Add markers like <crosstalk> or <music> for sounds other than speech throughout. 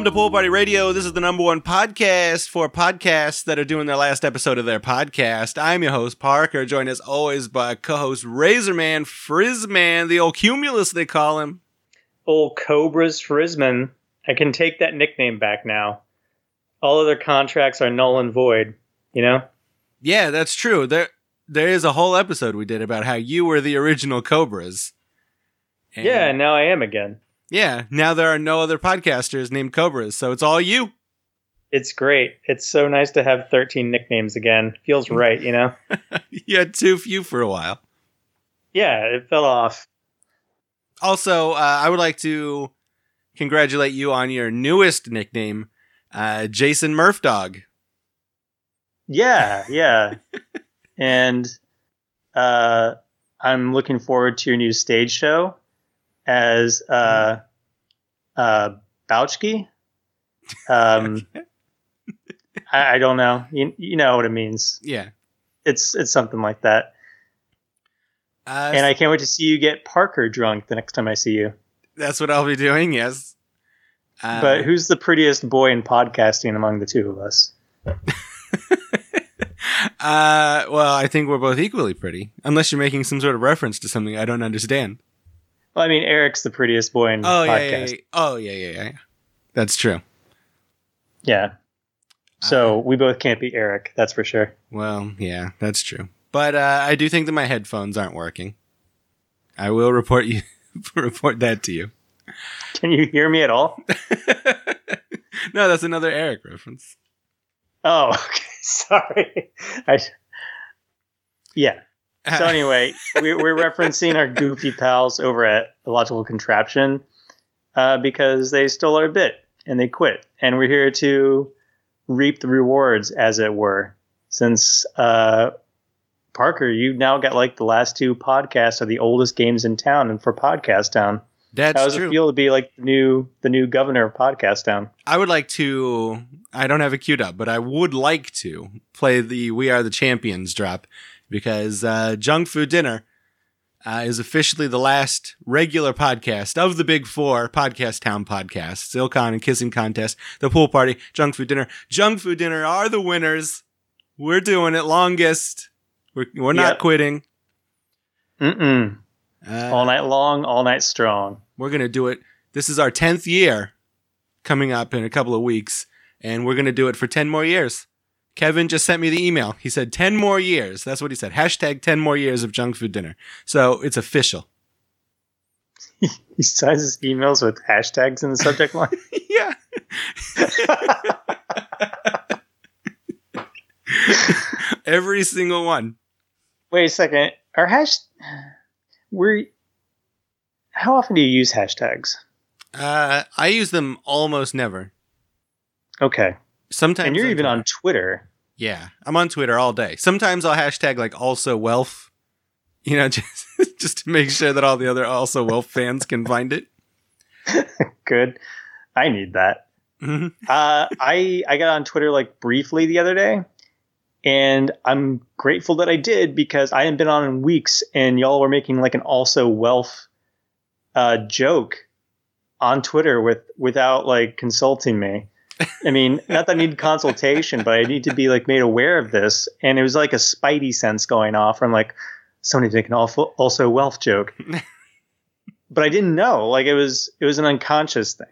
Welcome to Pool Party Radio. This is the number one podcast for podcasts that are doing their last episode of their podcast. I'm your host, Parker, joined as always by co-host Razorman, Frizzman, the old cumulus they call him. Old Cobras Frisman. I can take that nickname back now. All other contracts are null and void, you know? Yeah, that's true. There there is a whole episode we did about how you were the original Cobras. And yeah, and now I am again. Yeah, now there are no other podcasters named Cobras, so it's all you. It's great. It's so nice to have 13 nicknames again. Feels <laughs> right, you know? you had too few for a while. Yeah, it fell off. Also, uh, I would like to congratulate you on your newest nickname, uh, Jason Murphdog. Yeah, <laughs> yeah. and uh, I'm looking forward to your new stage show as uh, uh, Bouchki. Um, <laughs> I, I don't know. You, you know what it means. Yeah. It's it's something like that. Uh, And I can't wait to see you get Parker drunk the next time I see you. that's what I'll be doing, yes. Uh, But who's the prettiest boy in podcasting among the two of us? <laughs> uh, well, I think we're both equally pretty, unless you're making some sort of reference to something I don't understand. Well, I mean, Eric's the prettiest boy in Oh, yeah, podcast. yeah, yeah. Oh, yeah, yeah, yeah. That's true. Yeah. So Uh, we both can't be Eric, that's for sure. Well, yeah, that's true. But uh, I do think that my headphones aren't working. I will report you <laughs> report that to you. Can you hear me at all? <laughs> no, that's another Eric reference. Oh, <laughs> okay. Sorry. I, yeah. <laughs> So anyway, we, we're referencing our goofy pals over at Illogical Contraption uh, because they stole our bit and they quit, and we're here to reap the rewards, as it were. Since uh, Parker, you now got like the last two podcasts are the oldest games in town, and for Podcast Town, that's how does true. it feel to be like the new the new governor of Podcast Town? I would like to. I don't have it queued up, but I would like to play the "We Are the Champions" drop because uh, Junk Food Dinner uh, is officially the last regular podcast of the Big Four Podcast Town podcasts: Ilcon and Kissing Contest, The Pool Party, Junk Food Dinner. Junk Food Dinner are the winners. We're doing it longest. We're we're not Yep. quitting. Mm-mm. Uh, All night long, all night strong. we're gonna do it. This is our tenth year coming up in a couple of weeks, and we're gonna do it for ten more years. Kevin just sent me the email. He said ten more years. That's what he said. Hashtag ten more years of junk food dinner. So it's official. <laughs> He signs his emails with hashtags in the subject line. <laughs> yeah. <laughs> Every single one. Wait a second. Are hash? We're. How often do you use hashtags? Uh, I use them almost never. Okay, Sometimes and you're on even on Twitter. Yeah, I'm on Twitter all day. Sometimes I'll hashtag like also wealth, you know, <laughs> just just to make sure that all the other also wealth fans can find it. <laughs> Good. I need that. Mhm. Uh, I I got on Twitter like briefly the other day, and I'm grateful that I did because I hadn't been on in weeks, and y'all were making like an also wealth uh, joke on Twitter with without like consulting me. I mean, not that I need consultation, but I need to be like made aware of this, and it was like a spidey sense going off. I'm like, somebody's making an also also wealth joke, <laughs> but I didn't know. Like it was it was an unconscious thing.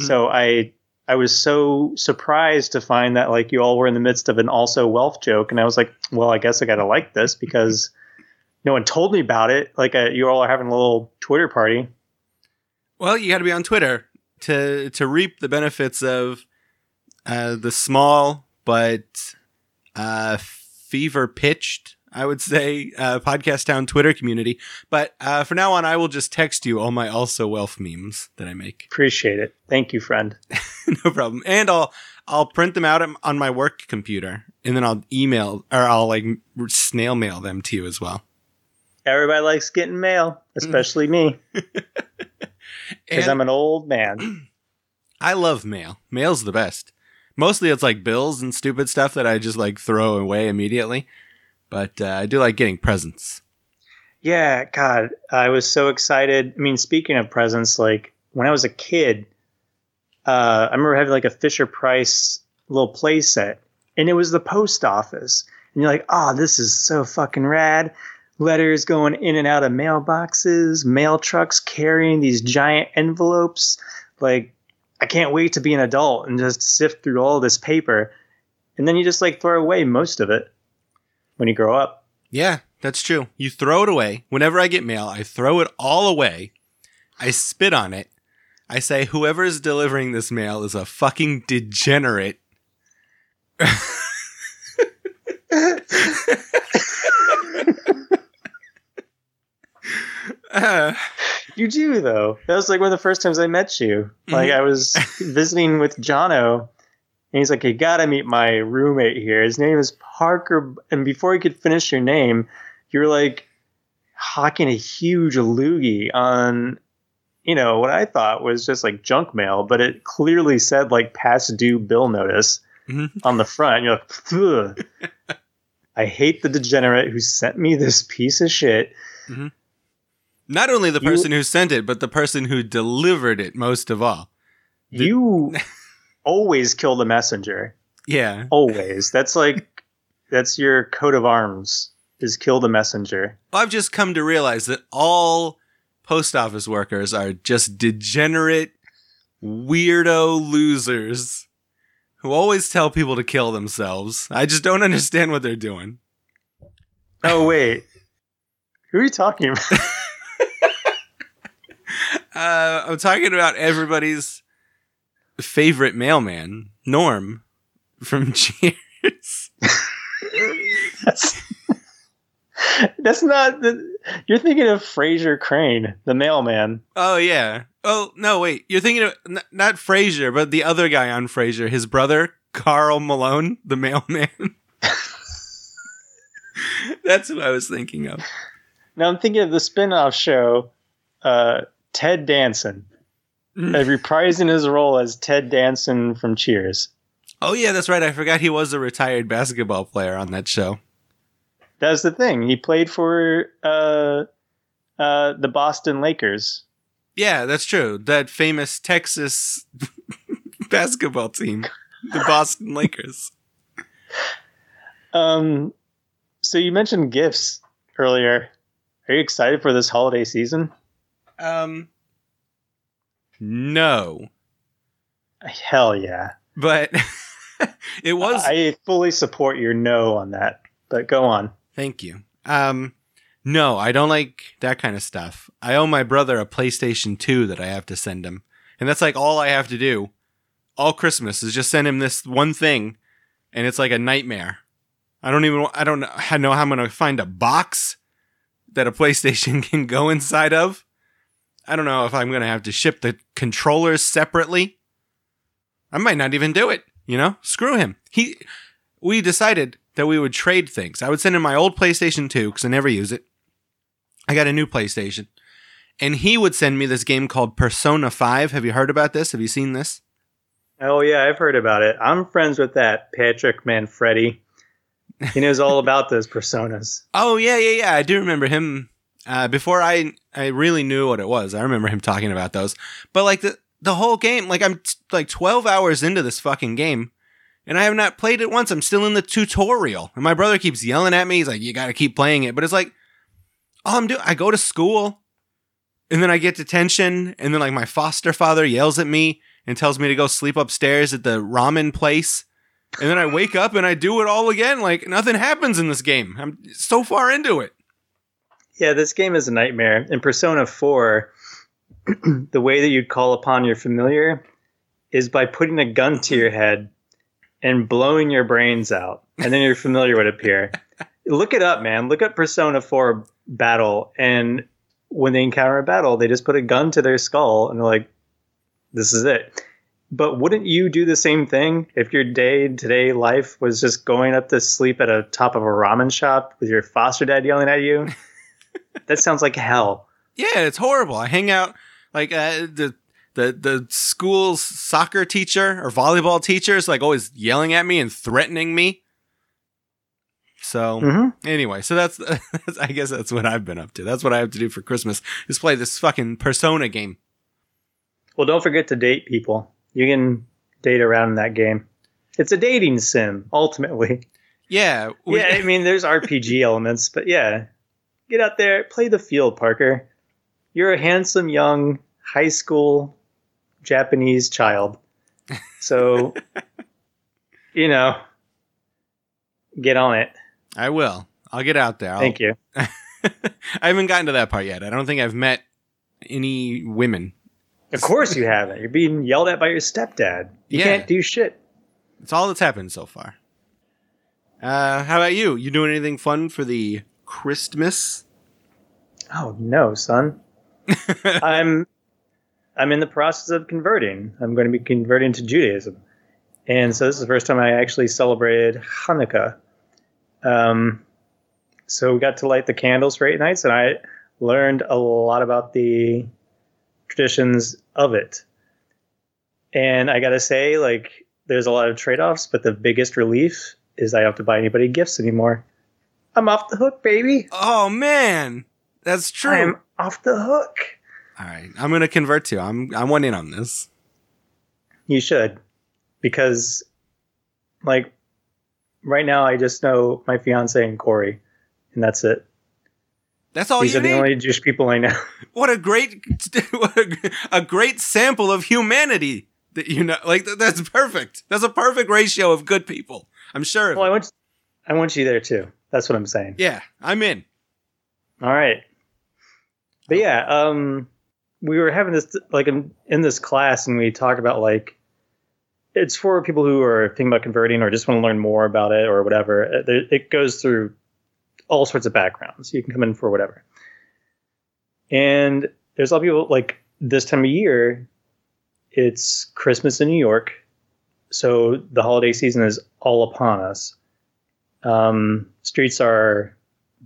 So I I was so surprised to find that like you all were in the midst of an also wealth joke, and I was like, well, I guess I got to like this because no one told me about it. Like uh, you all are having a little Twitter party. Well, you got to be on Twitter to to reap the benefits of uh, the small but uh, fever pitched, I would say, uh, podcast town Twitter community. But uh, for now on, I will just text you all my also wealth memes that I make. Appreciate it. Thank you, friend. <laughs> no problem. And I'll I'll print them out on- on my work computer, and then I'll email or I'll like snail mail them to you as well. Everybody likes getting mail, especially me, <laughs> because I'm an old man. I love mail. Mail's the best. Mostly it's like bills and stupid stuff that I just like throw away immediately. But uh, I do like getting presents. Yeah, God, I was so excited. I mean, speaking of presents, like when I was a kid, uh, I remember having like a Fisher Price little play set, and it was the post office. And you're like, oh, this is so fucking rad. Letters going in and out of mailboxes, mail trucks carrying these giant envelopes. Like, I can't wait to be an adult and just sift through all this paper. And then you just like throw away most of it when you grow up. Yeah, that's true. You throw it away. Whenever I get mail, I throw it all away. I spit on it. I say, whoever is delivering this mail is a fucking degenerate. <laughs> <laughs> <laughs> uh, <laughs> You do though. That was like one of the first times I met you. Like I was <laughs> visiting with Jono, and he's like, "You gotta meet my roommate here. His name is Parker." And before he could finish your name, you were like hawking a huge loogie on, you know, what I thought was just like junk mail, but it clearly said like past due bill notice Mhm. on the front. You're like, <laughs> I hate the degenerate who sent me this piece of shit. Not only the You- person who sent it, but the person who delivered it most of all. The- you <laughs> always kill the messenger. Yeah. Always. That's like that's your coat of arms. Is kill the messenger. I've just come to realize that all post office workers are just degenerate, weirdo losers who always tell people to kill themselves. I just don't understand what they're doing. Oh wait. Who are you talking about? <laughs> Uh, I'm talking about everybody's favorite mailman, Norm from <laughs> Cheers. that's, <laughs> that's not the you're thinking of Frasier Crane, the mailman. Oh yeah. Oh no, wait. You're thinking of n- not Frasier, but the other guy on Frasier, his brother, Karl Malone, the mailman. <laughs> That's what I was thinking of. Now I'm thinking of the spin-off show, uh, Ted Danson. Mm. reprising his role as Ted Danson from Cheers. Oh yeah, that's right. I forgot he was a retired basketball player on that show. That's the thing. He played for uh, uh, the Boston Lakers. Yeah, that's true. That famous Texas <laughs> basketball team, the Boston Lakers. Um, so you mentioned gifts earlier. Are you excited for this holiday season? Um no. Hell yeah. But <laughs> it was I fully support your no on that. But go on. Thank you. Um, no, I don't like that kind of stuff. I owe my brother a PlayStation 2 that I have to send him. And that's like all I have to do all Christmas is just send him this one thing. And it's like a nightmare. I don't even, I don't know how I'm going to find a box that a PlayStation <laughs> can go inside of. I don't know if I'm going to have to ship the controllers separately. I might not even do it, you know? Screw him. He, we decided that we would trade things. I would send him my old PlayStation 2 because I never use it. I got a new PlayStation. And he would send me this game called Persona 5. Have you heard about this? Have you seen this? Oh yeah, I've heard about it. I'm friends with that Patrick Manfredi. He knows all about those personas. <laughs> Oh, yeah, yeah, yeah. I do remember him. Uh, before I I really knew what it was, I remember him talking about those. But like the the whole game, like I'm t- like 12 hours into this fucking game, and I have not played it once. I'm still in the tutorial, and my brother keeps yelling at me. He's like, "You got to keep playing it," but it's like all I'm doing. I go to school, and then I get detention, and then like my foster father yells at me and tells me to go sleep upstairs at the ramen place. And then I wake up and I do it all again. Like nothing happens in this game. I'm so far into it. Yeah, this game is a nightmare. In Persona 4, <clears throat> the way that you'd call upon your familiar is by putting a gun to your head and blowing your brains out, and then your familiar would <laughs> appear. Look it up, man. Look up Persona 4 battle, and when they encounter a battle, they just put a gun to their skull and they're like, this is it. But wouldn't you do the same thing if your day to day life was just going up to sleep at a top of a ramen shop with your foster dad yelling at you? <laughs> that sounds like hell. Yeah, it's horrible. I hang out like uh, the the the school's soccer teacher or volleyball teacher is like always yelling at me and threatening me. So Mm-hmm. anyway, so that's, <laughs> that's I guess that's what I've been up to. That's what I have to do for Christmas is play this fucking Persona game. Well, don't forget to date people. You can date around in that game. It's a dating sim, ultimately. Yeah. we- yeah, I mean, there's RPG elements, but yeah, get out there, play the field, Parker. You're a handsome young high school Japanese child, so <laughs> you know, get on it. I will. I'll get out there. I'll- Thank you. <laughs> I haven't gotten to that part yet. I don't think I've met any women. Of course you haven't. You're being yelled at by your stepdad. You Yeah. can't do shit. It's all that's happened so far. Uh, how about you? You doing anything fun for the Christmas? Oh no, son. <laughs> I'm I'm in the process of converting. I'm going to be converting to Judaism, and so this is the first time I actually celebrated Hanukkah. Um, so we got to light the candles for eight nights, and I learned a lot about the traditions of it. And I gotta say, like, there's a lot of trade-offs, but the biggest relief is I don't have to buy anybody gifts anymore. I'm off the hook, baby. Oh man, that's true. I'm off the hook. All right, I'm gonna convert to. I'm I want in on this. You should, because, like, right now I just know my fiance and Corey, and that's it. That's all These you are the only Jewish people I know. <laughs> what a great, <laughs> what a, a great sample of humanity that you know. Like that's perfect. That's a perfect ratio of good people. I'm sure. Well, I it. want, I want you there too. That's what I'm saying. Yeah, I'm in. All right. But yeah, um, we were having this like in, in this class, and we talked about like it's for people who are thinking about converting or just want to learn more about it or whatever. It, it goes through all sorts of backgrounds. You can come in for whatever. And there's a lot of people like this time of year. It's Christmas in New York, so the holiday season is all upon us. Um, streets are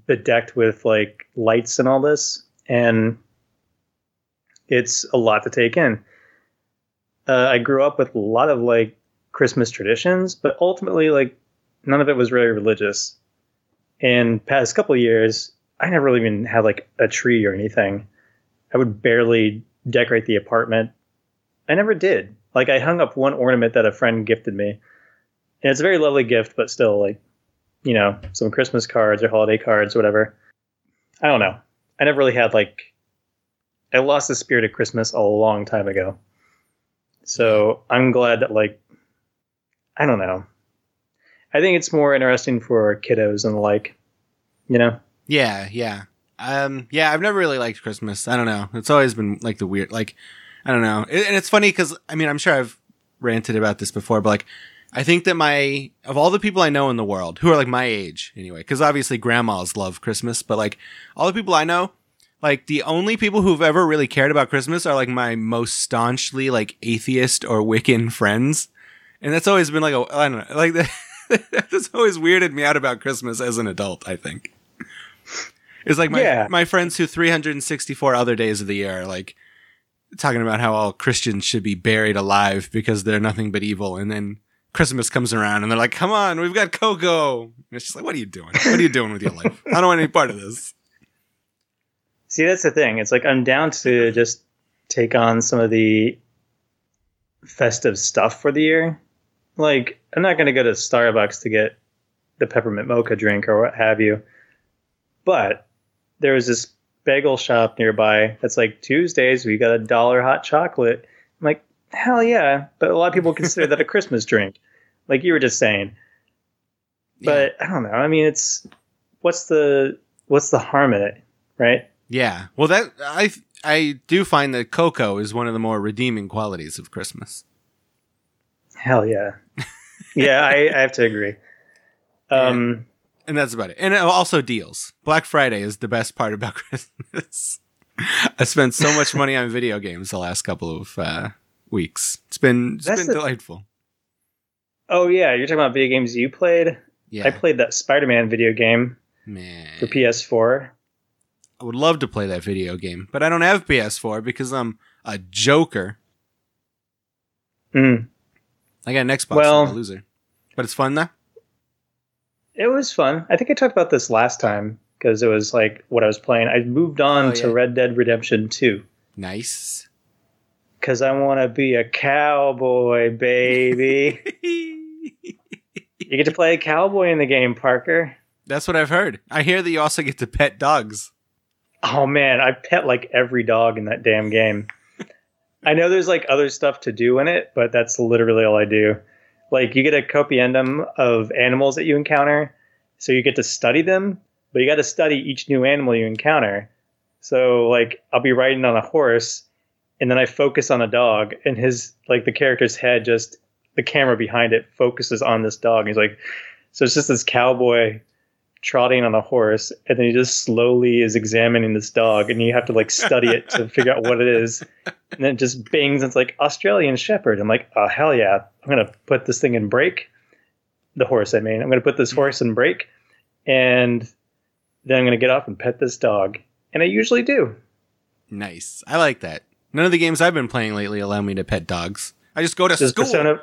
bedecked with like lights and all this, and it's a lot to take in. Uh, I grew up with a lot of like Christmas traditions, but ultimately, like none of it was really religious. And past couple years, I never really even had like a tree or anything. I would barely decorate the apartment. I never did. Like I hung up one ornament that a friend gifted me, and it's a very lovely gift, but still, like you know, some Christmas cards or holiday cards or whatever. I don't know. I never really had like I lost the spirit of Christmas a long time ago. So I'm glad that like I don't know. I think it's more interesting for kiddos and the like, you know. Yeah, yeah. Um, yeah, I've never really liked Christmas. I don't know. It's always been like the weird, like, I don't know. And it's funny because, I mean, I'm sure I've ranted about this before, but like, I think that my, of all the people I know in the world who are like my age anyway, because obviously grandmas love Christmas, but like, all the people I know, like, the only people who've ever really cared about Christmas are like my most staunchly like atheist or Wiccan friends. And that's always been like a, I don't know, like, <laughs> that's always weirded me out about Christmas as an adult, I think. It's like my Yeah. my friends who 364 other days of the year are like talking about how all Christians should be buried alive because they're nothing but evil, and then Christmas comes around and they're like, "Come on, we've got Coco." And it's just like, "What are you doing? What are you doing with your life? I don't want any part of this." See, that's the thing. It's like I'm down to just take on some of the festive stuff for the year. Like, I'm not going to go to Starbucks to get the peppermint mocha drink or what have you. But there was this bagel shop nearby that's like Tuesdays, we got a dollar hot chocolate. I'm like, hell yeah. But a lot of people consider that a <laughs> Christmas drink, like you were just saying. But I don't know. I mean, it's what's the what's the harm in it, right? yeah, well, that I I do find that cocoa is one of the more redeeming qualities of Christmas. Hell yeah. <laughs> yeah, I, I have to agree. Um, And that's about it. And also deals. Black Friday is the best part about <laughs> Christmas. I spent so much money on video games the last couple of uh, weeks. It's been it's That's been the- delightful. oh yeah, you're talking about video games you played. Yeah, I played that Spider-Man video game man. for PS4. I would love to play that video game, but I don't have PS4 because I'm a joker. Mm. I got an Xbox. Well- I'm a loser. But it's fun though. It was fun. I think I talked about this last time because it was like what I was playing. I moved on Oh, to. Red Dead Redemption 2. Nice. Cause I want to be a cowboy, baby. <laughs> you get to play a cowboy in the game, Parker. That's what I've heard. I hear that you also get to pet dogs. Oh man, I pet like every dog in that damn game. I know there's like other stuff to do in it, but that's literally all I do. Like you get a copiendum of animals that you encounter, so you get to study them, but you got to study each new animal you encounter. So like I'll be riding on a horse and then I focus on a dog and his like the character's head just the camera behind it focuses on this dog. He's like so it's just this cowboy trotting on a horse and then he just slowly is examining this dog and you have to like study it to <laughs> figure out what it is and then it just bings and it's like australian shepherd i'm like oh hell yeah i'm gonna put this thing in break the horse i mean i'm gonna put this mm-hmm. horse in break and then i'm gonna get off and pet this dog and i usually do Nice. I like that. None of the games I've been playing lately allow me to pet dogs. I just go to Does school. persona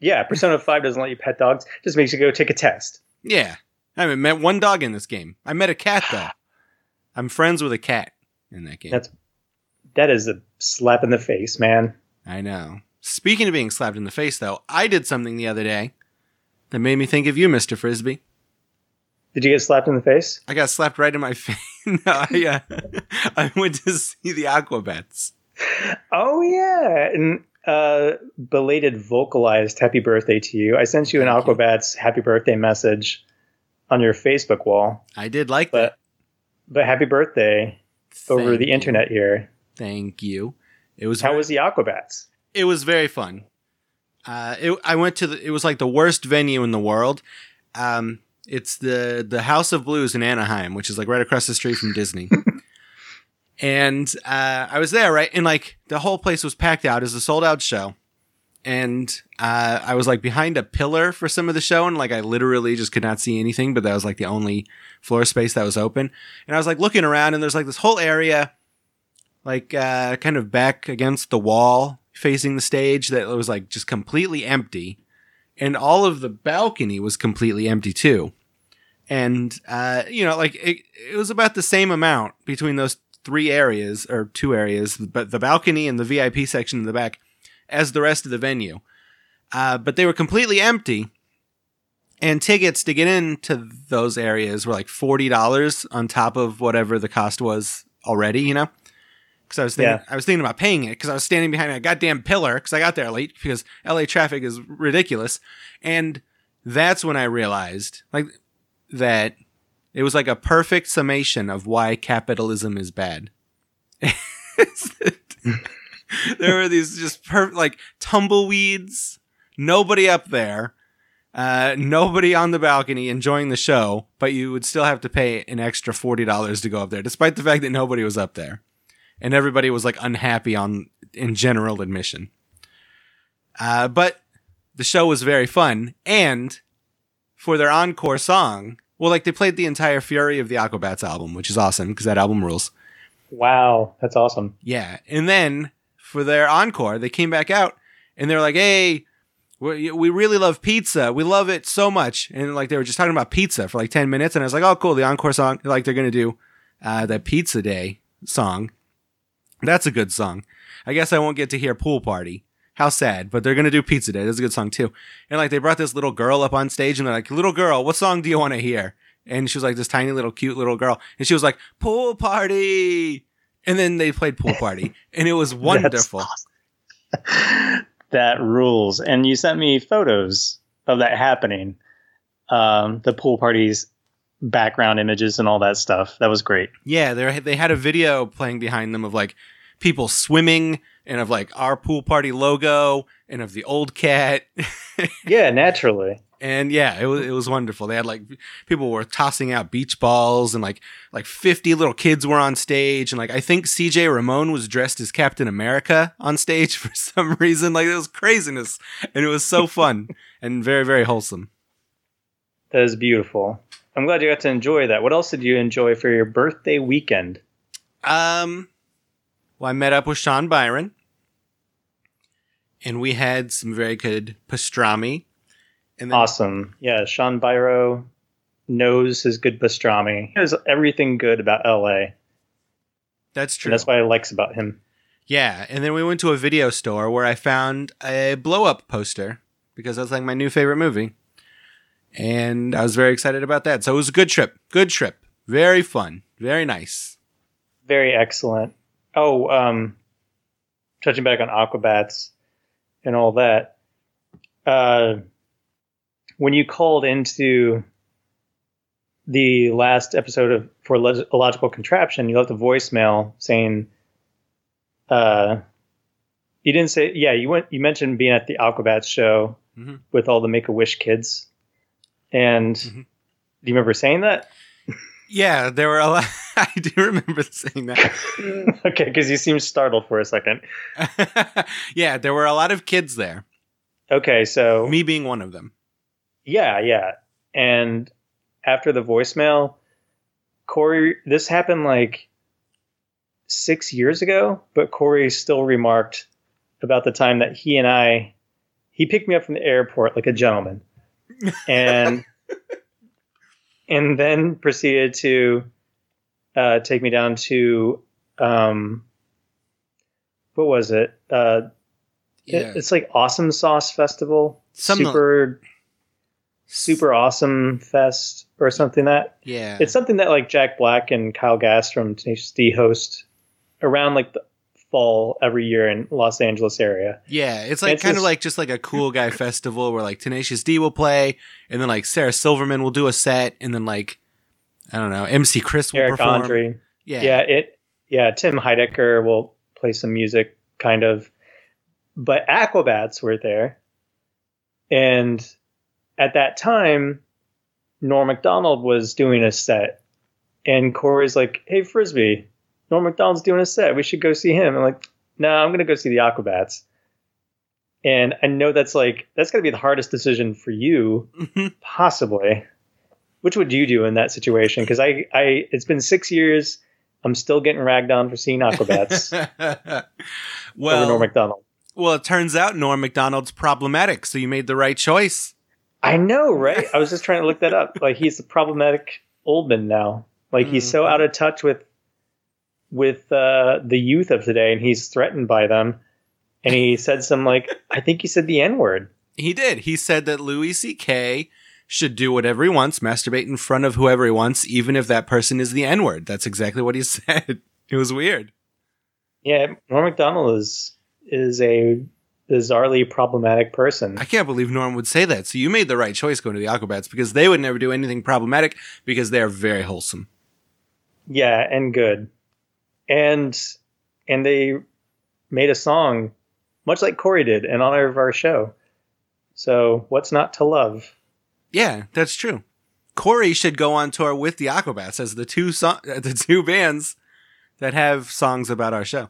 yeah persona 5 doesn't let you pet dogs just makes you go take a test Yeah. I haven't met one dog in this game. I met a cat though. <sighs> I'm friends with a cat in that game. That's- that is a slap in the face man I know. Speaking of being slapped in the face though, I did something the other day that made me think of you, Mr. Frisbee. did you get slapped in the face I got slapped right in my <laughs> face. no, I, uh, <laughs> I went to see the Aquabats. Oh yeah, and uh, belated vocalized happy birthday to you. I sent you an Thank you. Aquabats happy birthday message on your Facebook wall, I did like but but happy birthday that. over Thank the you. internet here. Thank you. It was How very- was the Aquabats? it was very fun. Uh, it, I went to the, it was like the worst venue in the world. Um, it's the the House of Blues in Anaheim, which is like right across the street from Disney. <laughs> and uh, I was there, right, and like the whole place was packed out. as a sold out show, and uh, I was like behind a pillar for some of the show, and like I literally just could not see anything. But that was like the only floor space that was open, and I was like looking around, and there's like this whole area like uh, kind of back against the wall facing the stage that was like just completely empty. And all of the balcony was completely empty too. And uh, you know like it, it was about the same amount between those three areas or two areas but the balcony and the vip section in the back as the rest of the venue. Uh, but they were completely empty and tickets to get into those areas were like $40 on top of whatever the cost was already you know? Because I was thinking, Yeah. I was thinking about paying it because I was standing behind a goddamn pillar because I got there late because LA traffic is ridiculous, and that's when I realized like that it was like a perfect summation of why capitalism is bad. <laughs> there were these just per- like tumbleweeds, nobody up there, uh, nobody on the balcony enjoying the show, but you would still have to pay an extra forty dollars to go up there, despite the fact that nobody was up there and everybody was like unhappy on in general admission. Uh, but the show was very fun, and for their encore song, well, like they played the entire Fury of the Aquabats album, which is awesome because that album rules. Wow, that's awesome. Yeah, and then for their encore, they came back out and they're like, "Hey, we, we really love pizza. We love it so much." And like they were just talking about pizza for like ten minutes, and I was like, "Oh, cool, the encore song." Like they're gonna do uh, that Pizza Day song. That's a good song. I guess I won't get to hear Pool Party. How sad, but they're gonna do Pizza Day. That's a good song too. And like they brought this little girl up on stage, and they're like, "Little girl, what song do you want to hear?" And she was like this tiny little cute little girl, and she was like, "Pool Party." And then they played Pool Party, <laughs> and it was wonderful. <laughs> that rules. And you sent me photos of that happening. Um, the pool parties, background images, and all that stuff. That was great. Yeah, they they had a video playing behind them of like people swimming and of like our pool party logo and of the old cat. <laughs> Yeah, naturally. and yeah, it was it was wonderful. They had like people were tossing out beach balls and like like 50 little kids were on stage and like I think CJ Ramone was dressed as Captain America on stage <laughs> for some reason. Like it was craziness and it was so <laughs> fun and very very wholesome. That is beautiful. I'm glad you got to enjoy that. What else did you enjoy for your birthday weekend? Um, well, I met up with Sean Byron, and we had some very good pastrami. And then, Awesome. Yeah, Sean Byro knows his good pastrami. He knows everything good about LA. That's true. And that's what I likes about him. Yeah, and then we went to a video store where I found a blow up poster because that's like my new favorite movie. And I was very excited about that. So it was a good trip. Good trip. Very fun. Very nice. Very excellent. Oh, um, touching back on Aquabats and all that. Uh, when you called into the last episode of for Log- Illogical Contraption, you left a voicemail saying, uh, you didn't say, yeah, you went, you mentioned being at the Aquabats show Mhm. with all the Make a Wish kids. And Mhm. do you remember saying that? Yeah, there were a lot. <laughs> I do remember saying that. <laughs> okay, because you seemed startled for a second. <laughs> yeah, there were a lot of kids there. Okay, so Me being one of them. yeah, yeah. And after the voicemail, Corey, this happened like six years ago, but Corey still remarked about the time that he and I, he picked me up from the airport like a gentleman, and and then proceeded to uh, take me down to um, what was it? Uh, Yeah, it- it's like Awesome Sauce Festival, Something- super super awesome fest or something that yeah. it's something that like Jack Black and Kyle Gass from Tenacious D host around like the fall every year in Los Angeles area. Yeah, it's like kind of like just like a cool guy festival where like Tenacious D will play, and then like Sarah Silverman will do a set, and then like I don't know, MC Chris will Eric perform. Andre, Yeah, yeah. it yeah Tim Heidecker will play some music kind of, but Aquabats were there, and at that time, Norm Macdonald was doing a set, and Corey's like, "Hey Frisbee, Norm Macdonald's doing a set. We should go see him." I'm like, "No, I'm gonna go see the Aquabats." And I know that's like that's gonna be the hardest decision for you, Mhm. possibly. Which would you do in that situation? Because I, I, it's been six years. I'm still getting ragged on for seeing Aquabats <laughs> over Norm well, Macdonald. well, it turns out Norm Macdonald's problematic, so you made the right choice. I know, right? I was just trying to look that up. Like he's the problematic old man now. Like he's so Mhm. out of touch with with uh, the youth of today, and he's threatened by them. And he said some like I think he said the N word. He did. He said that Louis C.K. should do whatever he wants, masturbate in front of whoever he wants, even if that person is the N word. That's exactly what he <laughs> said. It was weird. Yeah, Norm Macdonald is is a bizarrely problematic person. I can't believe Norm would say that. So you made the right choice going to the Aquabats because they would never do anything problematic because they are very wholesome. Yeah, and good. And and they made a song much like Corey did in honor of our show. So what's not to love? Yeah, that's true. Corey should go on tour with the Aquabats as the two so- <laughs> the two bands that have songs about our show.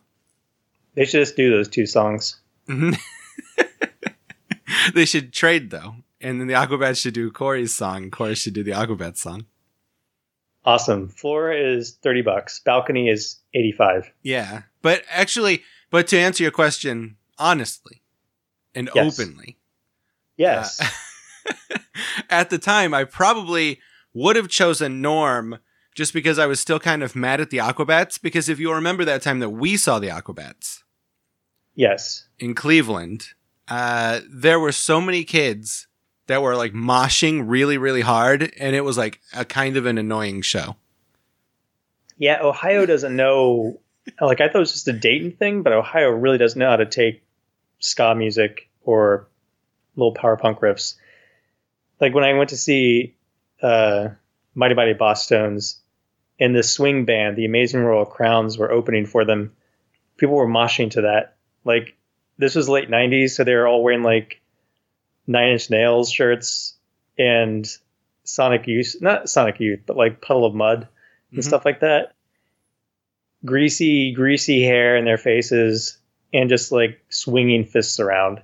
They should just do those two songs. Mhm. <laughs> they should trade though, and then the Aquabats should do Corey's song. Corey should do the Aquabats song. Awesome. Floor is 30 bucks. Balcony is 85. Yeah, but actually, but to answer your question honestly and Yes. openly, Yes. Uh, <laughs> <laughs> at the time, I probably would have chosen Norm just because I was still kind of mad at the Aquabats. Because if you remember that time that we saw the Aquabats yes. in Cleveland, uh, there were so many kids that were like moshing really, really hard, and it was like a kind of an annoying show. Yeah, Ohio doesn't know like I thought it was just a Dayton thing, but Ohio really doesn't know how to take ska music or little power punk riffs. Like when I went to see uh, Mighty Mighty Bosstones and the swing band, the Amazing Royal Crowns were opening for them. People were moshing to that. Like this was late '90s, so they were all wearing like Nine Inch Nails shirts and Sonic Youth, not Sonic Youth, but like Puddle of Mudd and Mhm. stuff like that. Greasy, greasy hair in their faces, and just like swinging fists around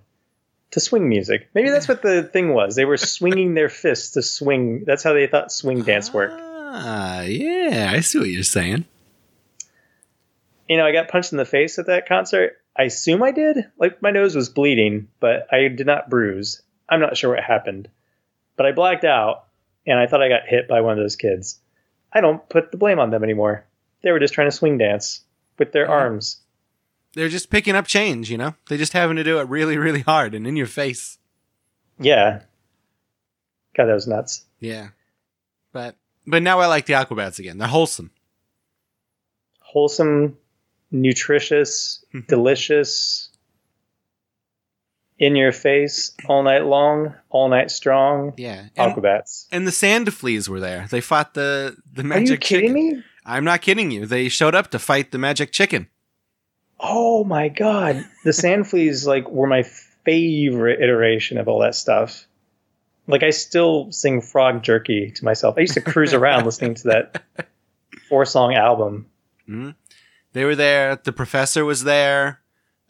to swing music. Maybe that's what the thing was. They were <laughs> swinging their fists to swing. That's how they thought swing dance worked. Ah, yeah, I see what you're saying. You know, I got punched in the face at that concert. I assume I did. Like my nose was bleeding, but I did not bruise. I'm not sure what happened, but I blacked out, and I thought I got hit by one of those kids. I don't put the blame on them anymore. They were just trying to swing dance with their Mhm. arms. They're just picking up change, you know? They're just having to do it really, really hard and in your face. Yeah. God, that was nuts. Yeah. But but now I like the Aquabats again. They're wholesome. Wholesome, nutritious, <laughs> delicious, in your face, all night long, all night strong. Yeah. And, Aquabats. and the sand fleas were there. They fought the the magic chicken. Are you kidding chicken. me? I'm not kidding you. They showed up to fight the magic chicken. Oh my god. The sand <laughs> fleas like were my favorite iteration of all that stuff. Like I still sing frog jerky to myself. I used to cruise around <laughs> listening to that four song album. Mhm. They were there. The professor was there.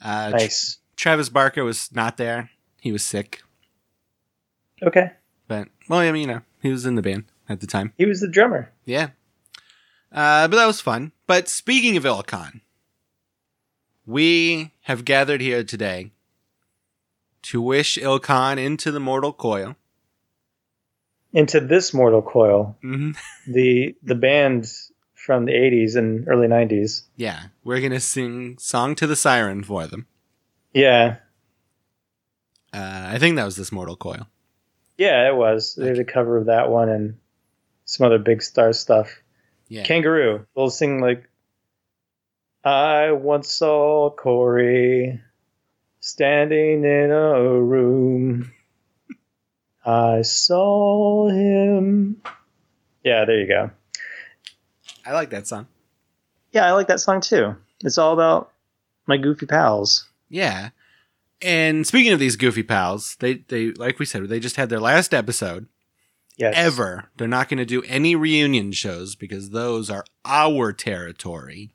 Uh, Nice. Travis Barker was not there. He was sick. Okay. But well, I mean, you know, he was in the band at the time. He was the drummer. Yeah. Uh, but that was fun. But speaking of Ilcon, we have gathered here today to wish Ilcon into the mortal coil. Into this mortal coil, hmm <laughs> the the band from the 80s and early 90s. Yeah, we're gonna sing "Song to the Siren" for them. Yeah. Uh, I think that was this mortal coil. Yeah, it was. They did a cover of that one and some other big star stuff. Yeah, Kangaroo. They'll sing like I once saw Corey standing in a room. I saw him. Yeah, there you go. I like that song. Yeah, I like that song too. It's all about my goofy pals. Yeah. And speaking of these goofy pals, they they like we said, they just had their last episode Yes. ever. They're not going to do any reunion shows because those are our territory.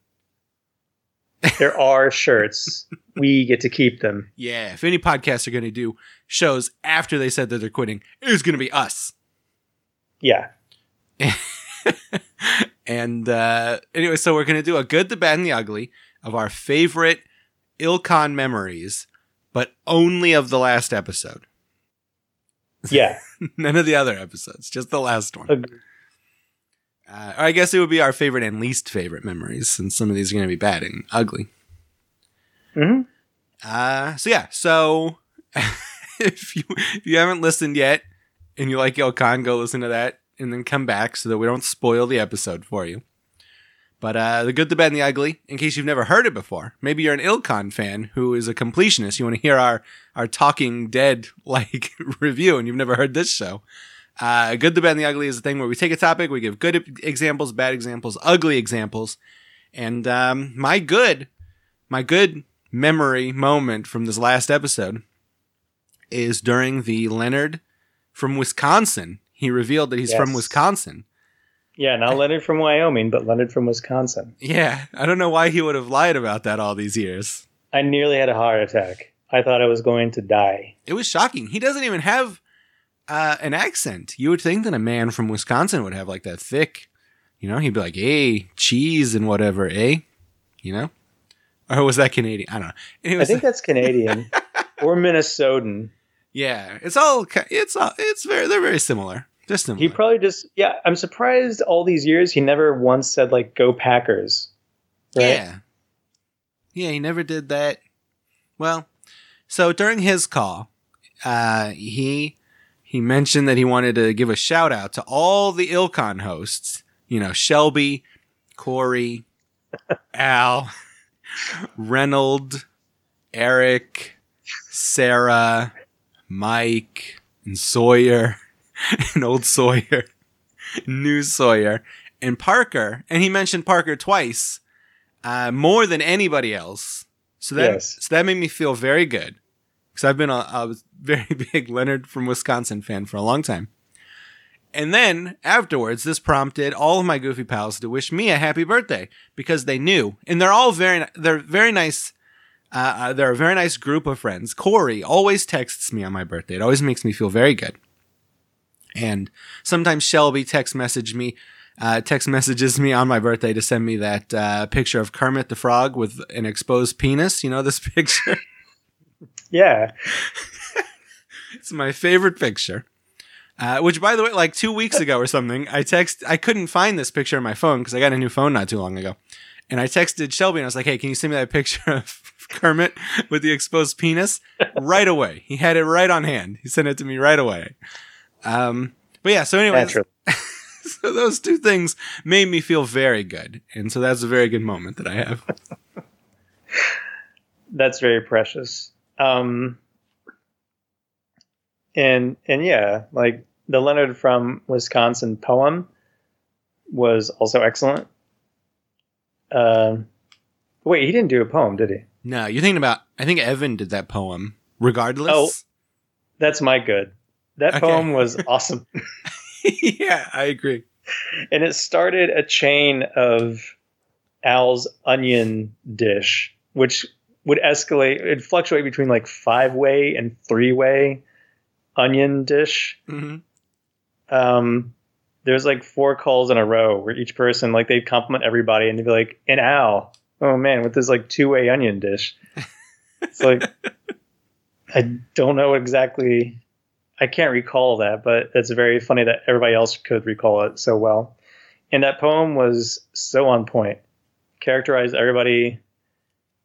There are shirts. we get to keep them. Yeah, if any podcasts are going to do shows after they said that they're quitting, it's going to be us. Yeah. <laughs> and uh, anyway, so we're going to do a good, the bad, and the ugly of our favorite Ilcon memories, but only of the last episode. Yeah. <laughs> None of the other episodes, just the last one. Uh, I guess it would be our favorite and least favorite memories, since some of these are going to be bad and ugly. hmm Uh, so yeah, so <laughs> if you if you haven't listened yet and you like Ilcon, go listen to that and then come back so that we don't spoil the episode for you. But uh, the good, the bad, and the ugly. In case you've never heard it before, maybe you're an Ilcon fan who is a completionist. You want to hear our our Talking Dead <laughs> like review, and you've never heard this show. Uh, good, the bad, and the ugly is a thing where we take a topic, we give good examples, bad examples, ugly examples, and um, my good, my good memory moment from this last episode is during the Leonard from Wisconsin. He revealed that he's from Wisconsin. Yeah, not Leonard from Wyoming, but Leonard from Wisconsin. Yeah, I don't know why he would have lied about that all these years. I nearly had a heart attack. I thought I was going to die. It was shocking. He doesn't even have uh, an accent. You would think that a man from Wisconsin would have like that thick, you know, he'd be like, hey, cheese and whatever, eh? You know? Or was that Canadian? I don't know. I think that's Canadian <laughs> or Minnesotan. yeah, it's all, it's all, it's very, they're very similar. They're similar. He probably just yeah. I'm surprised all these years he never once said like "Go Packers." Right? Yeah. Yeah, he never did that. Well, so during his call, uh, he he mentioned that he wanted to give a shout out to all the Ilcon hosts. You know, Shelby, Corey, <laughs> Al, Reynold, Eric, Sarah, Mike, and Sawyer, <laughs> and old Sawyer, new Sawyer, and Parker. And he mentioned Parker twice, uh, more than anybody else. So that Yes. so that made me feel very good because I've been a, a <laughs> very big Leonard from Wisconsin fan for a long time. And then afterwards, this prompted all of my goofy pals to wish me a happy birthday because they knew, and they're all very they're very nice. Uh, uh, they're a very nice group of friends. Corey always texts me on my birthday. It always makes me feel very good. And sometimes Shelby text message me, uh, text messages me on my birthday to send me that uh, picture of Kermit the Frog with an exposed penis. You know this <laughs> picture. Yeah. <laughs> It's my favorite picture. Uh, which, by the way, like two weeks ago or something, I text. I couldn't find this picture on my phone because I got a new phone not too long ago, and I texted Shelby and I was like, "Hey, can you send me that picture of <laughs> Kermit with the exposed penis right away. He had it right on hand. He sent it to me right away. Um, but yeah, so anyway, <laughs> so those two things made me feel very good, and so that's a very good moment that I have. That's very precious. Um, and and yeah, like the Leonard from Wisconsin poem was also excellent. Um, wait, he didn't do a poem, did he? No, you're thinking about. I think Evan did that poem. Regardless. Oh. That's my good. That Okay. poem was <laughs> awesome. yeah, I agree. and it started a chain of Al's onion dish, which would escalate. It'd fluctuate between like five way and three way onion dish. hmm Um, there's like four calls in a row where each person like they'd compliment everybody and they'd be like, an owl oh man, with this like two way onion dish." It's like <laughs> I don't know exactly. I can't recall that, but it's very funny that everybody else could recall it so well. And that poem was so on point. Characterized everybody.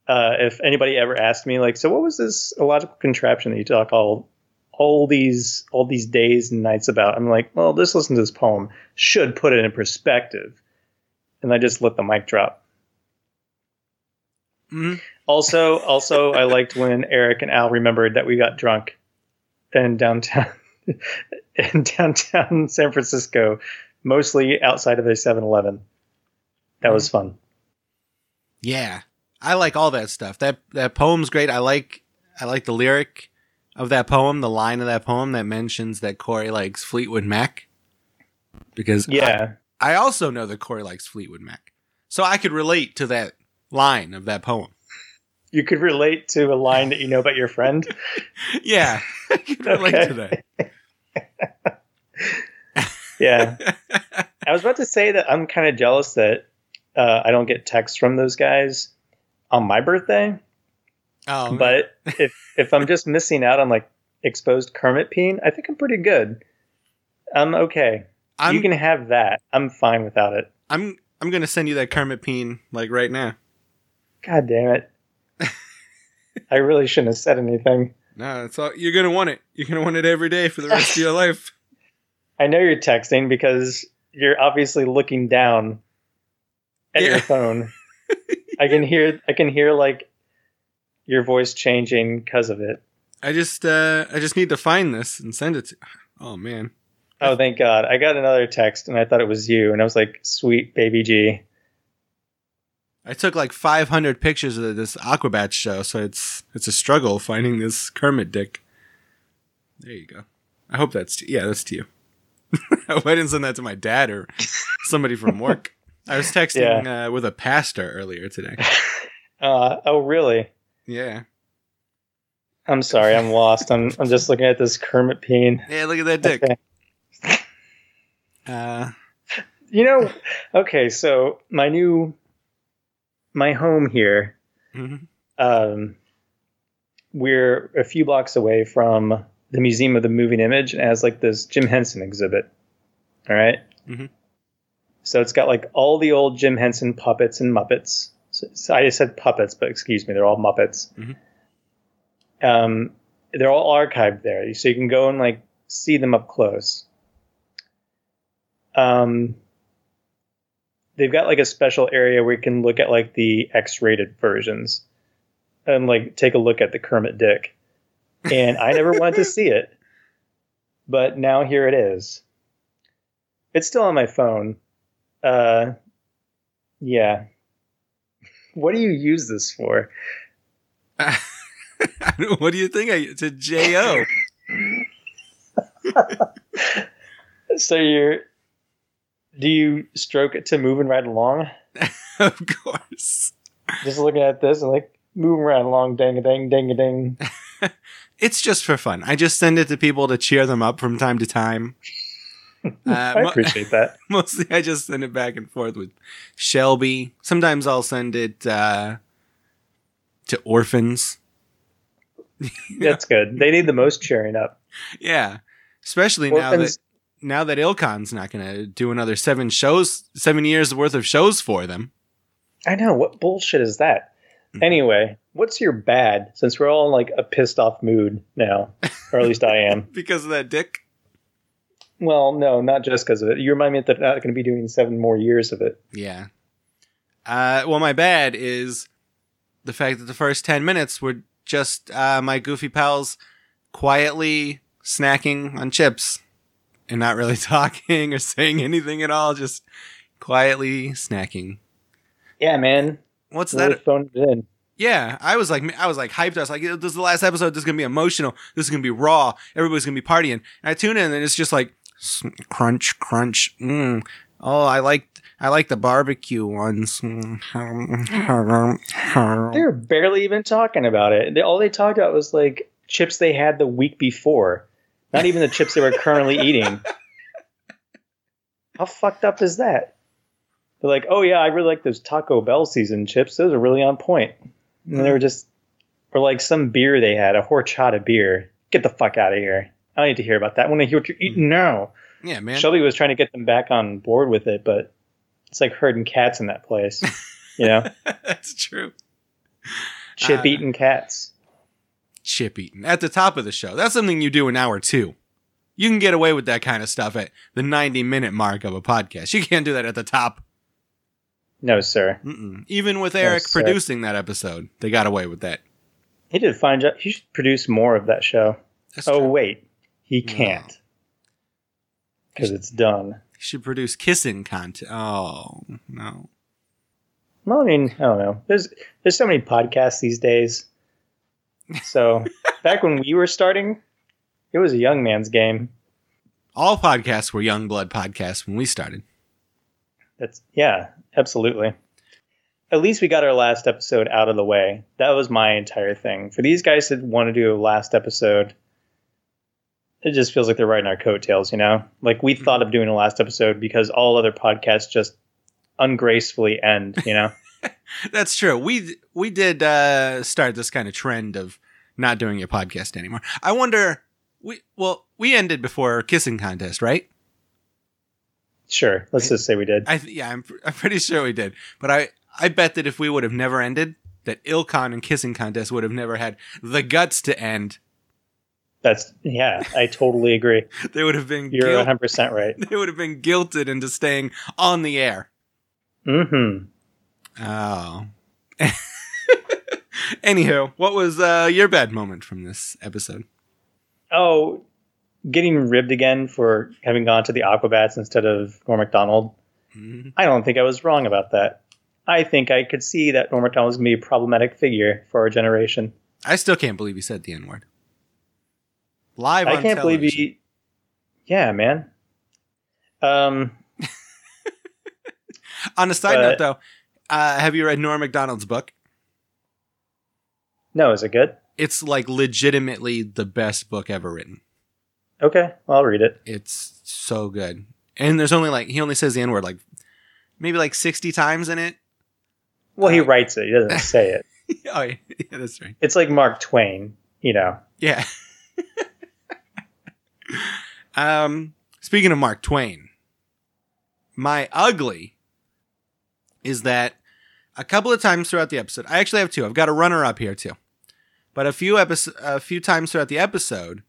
Uh, if anybody ever asked me, like, so what was this illogical contraption that you talk all all these all these days and nights about? I'm like, well, just listen to this poem. Should put it in perspective. And I just let the mic drop. hmm Also, also, I liked when Eric and Al remembered that we got drunk in downtown, <laughs> in downtown San Francisco, mostly outside of a 7-Eleven. That was fun. Yeah, I like all that stuff. That that poem's great. I like I like the lyric of that poem, the line of that poem that mentions that Corey likes Fleetwood Mac. Because Yeah, I, I also know that Corey likes Fleetwood Mac, so I could relate to that line of that poem. you could relate to a line that you know about your friend. <laughs> Yeah, I could relate Okay. to that. <laughs> Yeah, I was about to say that I'm kind of jealous that uh, I don't get texts from those guys on my birthday. Oh, but if if I'm just missing out on like exposed Kermit peen, I think I'm pretty good. I'm okay. I'm you can have that. I'm fine without it. I'm I'm gonna send you that Kermit Peen like right now. God damn it. I really shouldn't have said anything. No, it's all you're gonna want it. You're gonna want it every day for the rest of your <laughs> life. I know you're texting because you're obviously looking down at Yeah. your phone. <laughs> I can hear I can hear like your voice changing because of it. I just uh I just need to find this and send it to Oh man. Oh thank God. I got another text and I thought it was you and I was like, sweet baby G. I took like 500 pictures of this Aquabats show, so it's it's a struggle finding this Kermit dick. There you go. I hope that's to, yeah, that's to you. I hope I didn't send that to my dad or somebody from work. I was texting uh, with a pastor earlier today. <laughs> Uh, oh really? Yeah. I'm sorry, I'm lost. I'm I'm just looking at this Kermit peen. <laughs> Yeah, look at that dick. Okay. Uh, You know, okay, so my new my home here, mhm. um we're a few blocks away from the Museum of the Moving Image and has like this Jim Henson exhibit. All right? Mhm. So it's got like all the old Jim Henson puppets and Muppets. So, so I just said puppets, but excuse me, they're all Muppets. Mhm. Um, they're all archived there, so you can go and like see them up close. Um, they've got like a special area where you can look at like the X-rated versions and like take a look at the Kermit Dick. And I never wanted to see it, but now here it is. It's still on my phone. Uh, yeah. What do you use this for? <laughs> what do you think? I, it's a J-O. <laughs> So you're. Do you stroke it to moving right along? <laughs> of course. Just looking at this and like moving right along, dang a dang, dang a dang. It's just for fun. I just send it to people to cheer them up from time to time. Uh, I appreciate that. <laughs> mostly I just send it back and forth with Shelby. Sometimes I'll send it uh, to orphans. <laughs> That's good. They need the most cheering up. Yeah, especially now that Orphans- now that Ilcon's not going to do another seven shows, seven years worth of shows for them. I know what bullshit is that. Anyway, what's your bad? Since we're all in like a pissed off mood now, or at least I am. <laughs> because of that dick. Well, no, not just because of it. You remind me that I'm not going to be doing seven more years of it. Yeah. Uh, well, my bad is the fact that the first 10 minutes were just uh, my goofy pals quietly snacking on chips and not really <laughs> talking or saying anything at all, just quietly snacking. Yeah, man. What's Really that? phoned in. Yeah, I was like, I was like hyped. I was like, this is the last episode. This is gonna be emotional. This is gonna be raw. Everybody's gonna be partying. And I tune in, and it's just like crunch, crunch. Mm. Oh, I like, I like the barbecue ones. Mm. <laughs> They were barely even talking about it. They, all they talked about was like chips they had the week before, not even the chips they were currently <laughs> eating. How fucked up is that? They're like, oh yeah, I really like those Taco Bell season chips. Those are really on point. And they were just, or like some beer they had, a horchata beer. Get the fuck out of here. I don't need to hear about that. I want to hear what you're eating now. yeah, man. Shelby was trying to get them back on board with it, but it's like herding cats in that place. <laughs> You know, That's true. chip Uh, eating cats. Chip eating at the top of the show. That's something you do in hour two. You can get away with that kind of stuff at the 90 minute mark of a podcast. You can't do that at the top. No, sir. Mm-mm. Even with Eric sir. producing that episode, they got away with that. He did a fine job. He should produce more of that show. That's oh true. wait, he can't because it's done. He should produce kissing content. Oh no. Well, I mean, I don't know. There's there's so many podcasts these days. So <laughs> back when we were starting, it was a young man's game. All podcasts were young blood podcasts when we started. That's yeah, absolutely. At least we got our last episode out of the way. That was my entire thing. For these guys to want to do a last episode, it just feels like they're riding our coattails, you know? Like we thought of doing a last episode because all other podcasts just ungracefully end, you know? <laughs> That's true. We we did uh, start this kind of trend of not doing a podcast anymore. I wonder. We well, we ended before kissing contest, right? sure. Let's just say we did. I th- yeah, I'm pr- <laughs> I'm pretty sure we did. But I I bet that if we would have never ended, that Ilcon and kissing contest would have never had the guts to end. That's yeah, I totally agree. <laughs> They would have been You're guilt- 100% right. <laughs> they would have been guilted into staying on the air. Mm Mhm. Oh. <laughs> Anywho, what was uh, your bad moment from this episode? Oh, getting ribbed again for having gone to the Aquabats instead of Norm Macdonald. Mhm. I don't think I was wrong about that. I think I could see that Norm Macdonald was going to be a problematic figure for our generation. I still can't believe he said the N word. Live I can't believe he. Yeah, man. Um, <laughs> On a side but- note, though, uh, have you read Norm Macdonald's book? no, is it good? It's like legitimately the best book ever written. Okay, well, I'll read it. It's so good. And there's only like, he only says the N word like maybe like 60 times in it. Well, he Uh, writes it. He doesn't say it. <laughs> oh, yeah, yeah, <laughs> that's right. It's like Mark Twain, you know. Yeah. Um, speaking of Mark Twain, my ugly is that a couple of times throughout the episode, I actually have two. I've got a runner up here too, but a few episode, a few times throughout the episode,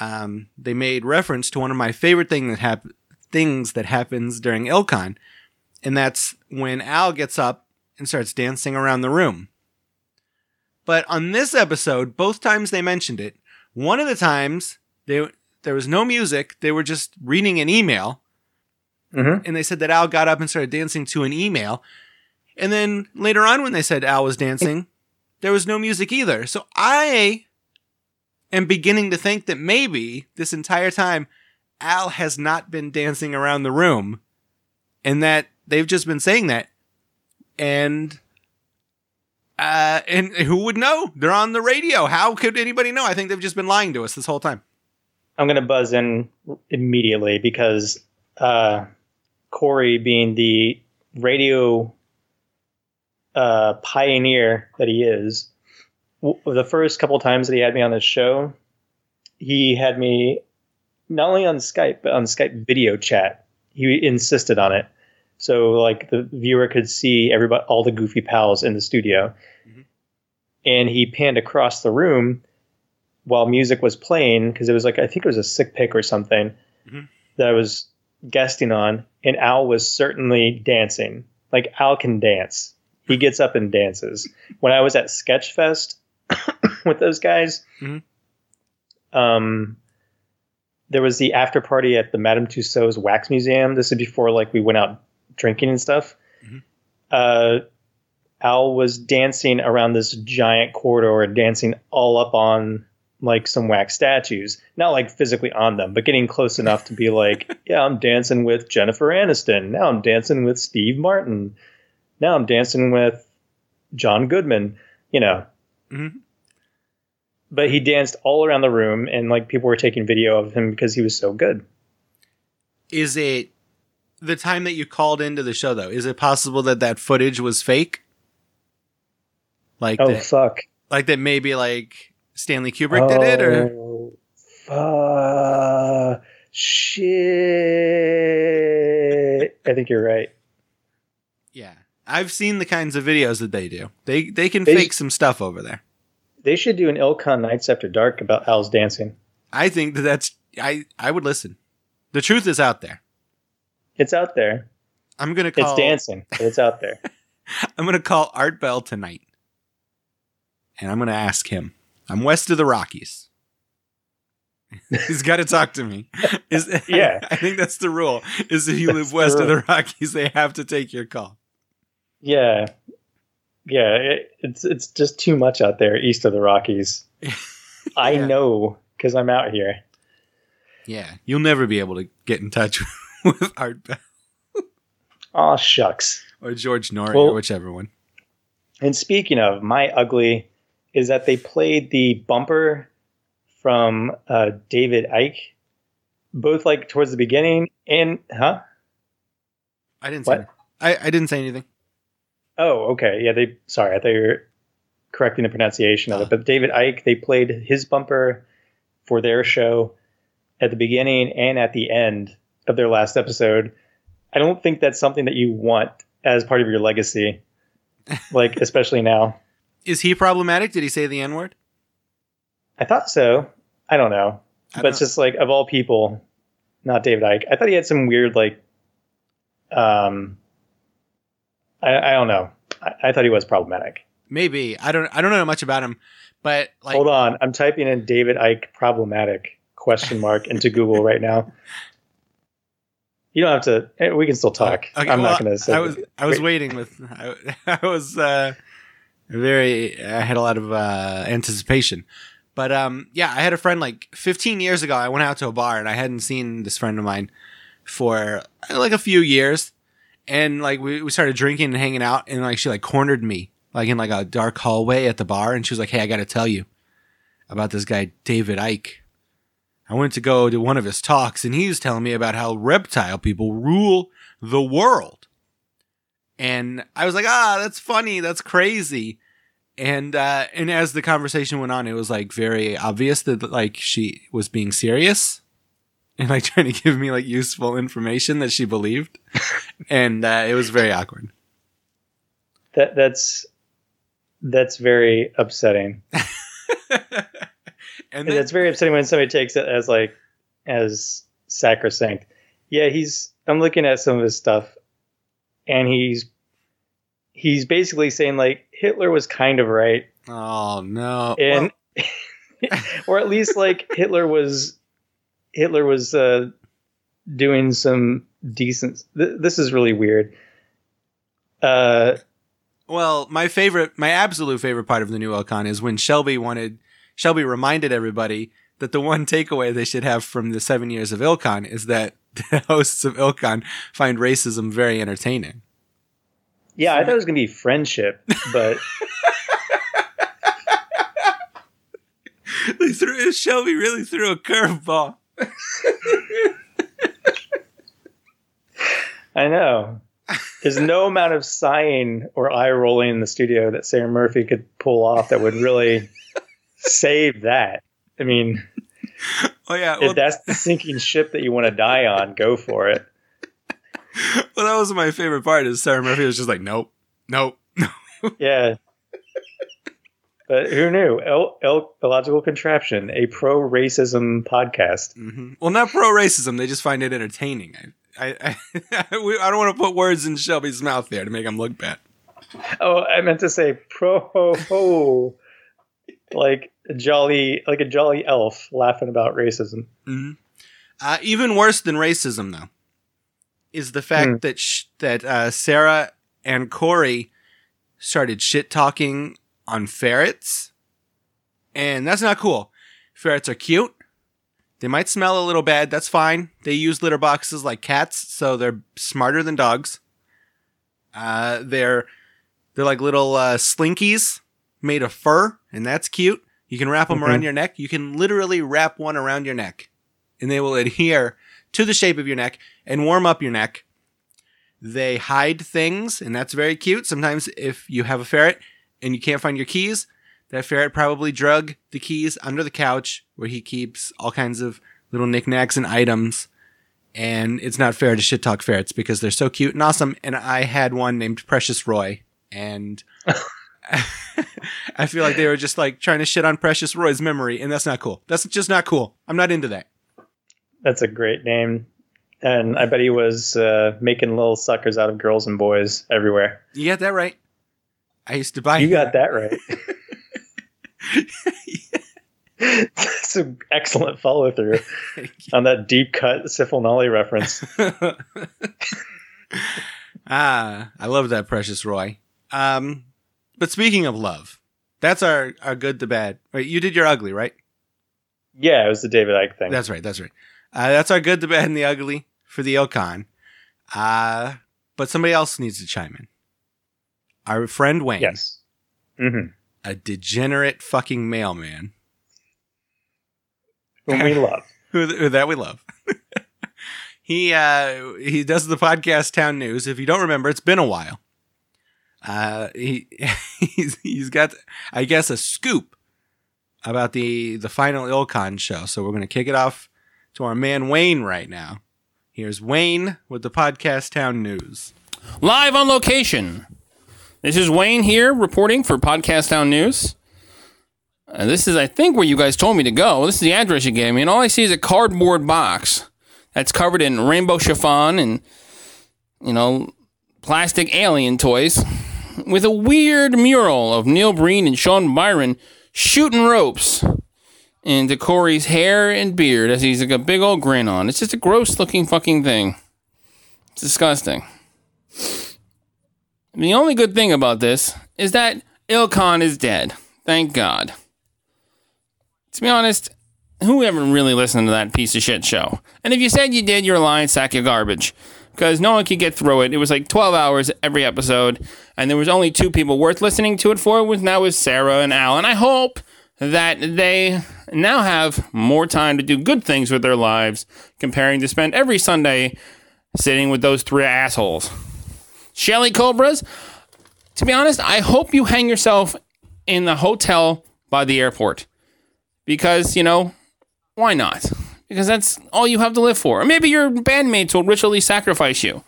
um, they made reference to one of my favorite thing that hap- things that happens during Ilcon, and that's when Al gets up and starts dancing around the room. But on this episode, both times they mentioned it, one of the times they there was no music, they were just reading an email, Mm-hmm. and they said that Al got up and started dancing to an email. And then later on, when they said Al was dancing, there was no music either. So I am beginning to think that maybe this entire time Al has not been dancing around the room and that they've just been saying that. And uh and who would know? They're on the radio. How could anybody know? I think they've just been lying to us this whole time. I'm going to buzz in immediately because uh, Corey, being the radio uh, pioneer that he is, w- the first couple times that he had me on this show, he had me not only on Skype but on Skype video chat. He insisted on it, so like the viewer could see everybody, all the goofy pals in the studio. Mhm. and he panned across the room while music was playing because it was like I think it was a sick pick or something Mhm. that I was guesting on, and Al was certainly dancing. Like Al can dance. He gets up and dances. When I was at Sketchfest <coughs> with those guys, Mhm. um, there was the after party at the Madame Tussauds Wax Museum. This is before like we went out drinking and stuff. Mhm. Uh, Al was dancing around this giant corridor, dancing all up on like some wax statues. Not like physically on them, but getting close enough to be like, <laughs> yeah, I'm dancing with Jennifer Aniston. Now I'm dancing with Steve Martin. Now I'm dancing with John Goodman. You know. Mhm. But he danced all around the room, and like people were taking video of him because he was so good. Is it the time that you called into the show though? Is it possible that that footage was fake? Like Oh that, fuck! like that maybe like Stanley Kubrick did it or Oh, fuck. Shit. I think you're right. yeah. I've seen the kinds of videos that they do. They they can They- fake some stuff over there. They should do an Ilcon Nights After Dark about Al's dancing. I think that that's I I would listen. The truth is out there. It's out there. I'm gonna call It's dancing, it's out there. <laughs> I'm gonna call Art Bell tonight, and I'm gonna ask him. I'm west of the Rockies. <laughs> He's got to talk to me. Is <laughs> Yeah. <laughs> I think that's the rule. Is if you That's live the west of the Rockies, they have to take your call. Yeah. Yeah, it, it's it's just too much out there east of the Rockies. I know because I'm out here. Yeah, you'll never be able to get in touch with Art Bell Aw, shucks. or George Noory Well- or whichever one. And speaking of my ugly, is that they played the bumper from uh, David Icke, both like towards the beginning and huh? I didn't say. What? anything. I, I didn't say anything. Oh, okay. Yeah, they. Sorry, I thought you were correcting the pronunciation of Ah. it. But David Icke, they played his bumper for their show at the beginning and at the end of their last episode. I don't think that's something that you want as part of your legacy, like <laughs> especially now. Is he problematic? Did he say the N word? I thought so. I don't know. I but it's don't- just like of all people, not David Icke. I thought he had some weird like, um, I, I don't know. I, I thought he was problematic. maybe I don't. I don't know much about him, but like Hold on, I'm typing in David Icke problematic question mark into <laughs> Google right now. You don't very I had a lot of uh, anticipation, but um yeah I had a friend like 15 years ago I went out to a bar and I hadn't seen this friend of mine for like a few years, and like we, we started drinking and hanging out and like she like cornered me like in like a dark hallway at the bar and she was like hey I got to tell you about this guy David Icke. I went to go to one of his talks and he was telling me about how reptile people rule the world. And I was like, ah, that's funny. That's crazy. And, uh, and as the conversation went on, it was like very obvious that like she was being serious <laughs> and like trying to give me like useful information that she believed. <laughs> and, uh, it was very awkward. that that's that's very upsetting. <laughs> and then, it's very upsetting when somebody takes it as like as sacrosanct. Yeah, he's. I'm looking at some of his stuff, and he's he's basically saying like Hitler was kind of right, oh no. and <laughs> or at least like Hitler was Hitler was uh, doing some decent. Th- this is really weird. Uh, Well, my favorite, my absolute favorite part of the new Elcon is when Shelby wanted, Shelby reminded everybody that the one takeaway they should have from the seven years of Ilcon is that the <laughs> hosts of Ilcon find racism very entertaining. yeah, I thought it was gonna be friendship, but <laughs> they threw Shelby really threw a curveball. I know. There's no amount of sighing or eye rolling in the studio that Sarah Murphy could pull off that would really <laughs> save that. I mean, Oh yeah, well, if that's the sinking ship that you want to die on, go for it. <laughs> well, that was my favorite part. Is Sarah Murphy was just like, nope, nope. <laughs> Yeah. But who knew? Il- Il- illogical contraption, a pro racism podcast. hmm Well, not pro racism. They just find it entertaining. I, I, I, <laughs> I don't want to put words in Shelby's mouth there to make him look bad. Oh, I meant to say pro ho ho, like a jolly, like a jolly elf laughing about racism. hmm Uh, even worse than racism, though, is the fact Hmm. that sh- that uh, Sarah and Corey started shit talking on ferrets, and that's not cool. Ferrets are cute. They might smell a little bad. That's fine. They use litter boxes like cats, so they're smarter than dogs. Uh, they're they're like little uh, slinkies made of fur, and that's cute. You can wrap them Mhm. around your neck. You can literally wrap one around your neck, and they will adhere to the shape of your neck and warm up your neck. They hide things, and that's very cute. Sometimes, if you have a ferret and you can't find your keys, that ferret probably drug the keys under the couch where he keeps all kinds of little knickknacks and items. And it's not fair to shit talk ferrets because they're so cute and awesome. And I had one named Precious Roy, and <laughs> <laughs> I feel like they were just like trying to shit on Precious Roy's memory, and that's not cool. That's just not cool. I'm not into that. That's a great name. And I bet he was uh, making little suckers out of girls and boys everywhere. You got that right. I used to buy. You got that right. <laughs> <laughs> That's an excellent follow through on that deep cut Sifl and Olly reference. ah, I love that Precious Roy. Um, but speaking of love, that's our our good, the bad. Wait, you did your ugly, right? Yeah, it was the David Icke thing. That's right. That's right. Uh, that's our good, the bad, and the ugly for the Ilcon. Uh, but somebody else needs to chime in. Our friend Wayne, yes. hmm a degenerate fucking mailman Whom we love. <laughs> who, who that we love. <laughs> he uh, he does the podcast Town News. If you don't remember, it's been a while. Uh, he <laughs> he's, he's got, I guess, a scoop about the the final Ilcon show. So we're gonna kick it off to our man Wayne right now. Here's Wayne with the podcast Town News. Live on location. This is Wayne here reporting for Podcast Town News. Uh, this is, I think, where you guys told me to go. This is the address you gave me, and all I see is a cardboard box that's covered in rainbow chiffon and, you know, plastic alien toys with a weird mural of Neil Breen and Sean Byron shooting ropes into Corey's hair and beard as he's like a big old grin on. It's just a gross looking fucking thing. It's disgusting. The only good thing about this is that Ilcon is dead. Thank God. To be honest, who ever really listened to that piece of shit show? And if you said you did, you're lying sack of garbage. Because no one could get through it. It was like 12 hours every episode, and there was only two people worth listening to it for, and that was Sarah and Al. And I hope that they now have more time to do good things with their lives, comparing to spend every Sunday sitting with those three assholes. Shelly Cobras, to be honest, I hope you hang yourself in the hotel by the airport. Because, you know, why not? Because that's all you have to live for. Or maybe your bandmates will ritually sacrifice you.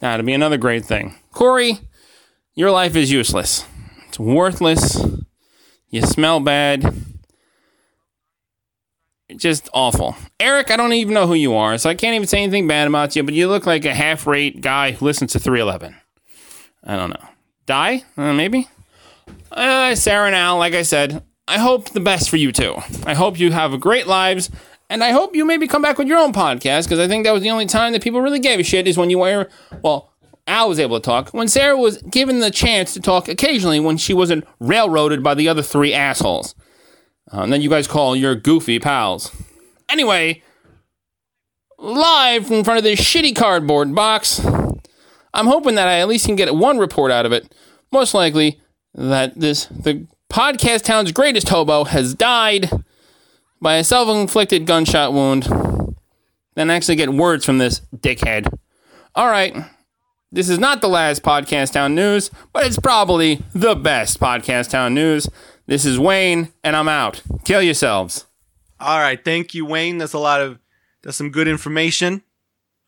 That'd be another great thing. Corey, your life is useless. It's worthless. You smell bad. Just awful. Eric, I don't even know who you are, so I can't even say anything bad about you, but you look like a half rate guy who listens to 311. I don't know. Die? Uh, maybe? Uh, Sarah and Al, like I said, I hope the best for you too. I hope you have great lives, and I hope you maybe come back with your own podcast, because I think that was the only time that people really gave a shit is when you were, well, Al was able to talk. When Sarah was given the chance to talk occasionally when she wasn't railroaded by the other three assholes. Uh, and then you guys call your goofy pals. Anyway, live in front of this shitty cardboard box, I'm hoping that I at least can get one report out of it. Most likely that this the podcast town's greatest hobo has died by a self-inflicted gunshot wound. Then actually get words from this dickhead. All right. This is not the last Podcast Town news, but it's probably the best Podcast Town news. This is Wayne, and I'm out. Kill yourselves. All right, thank you, Wayne. That's a lot of that's some good information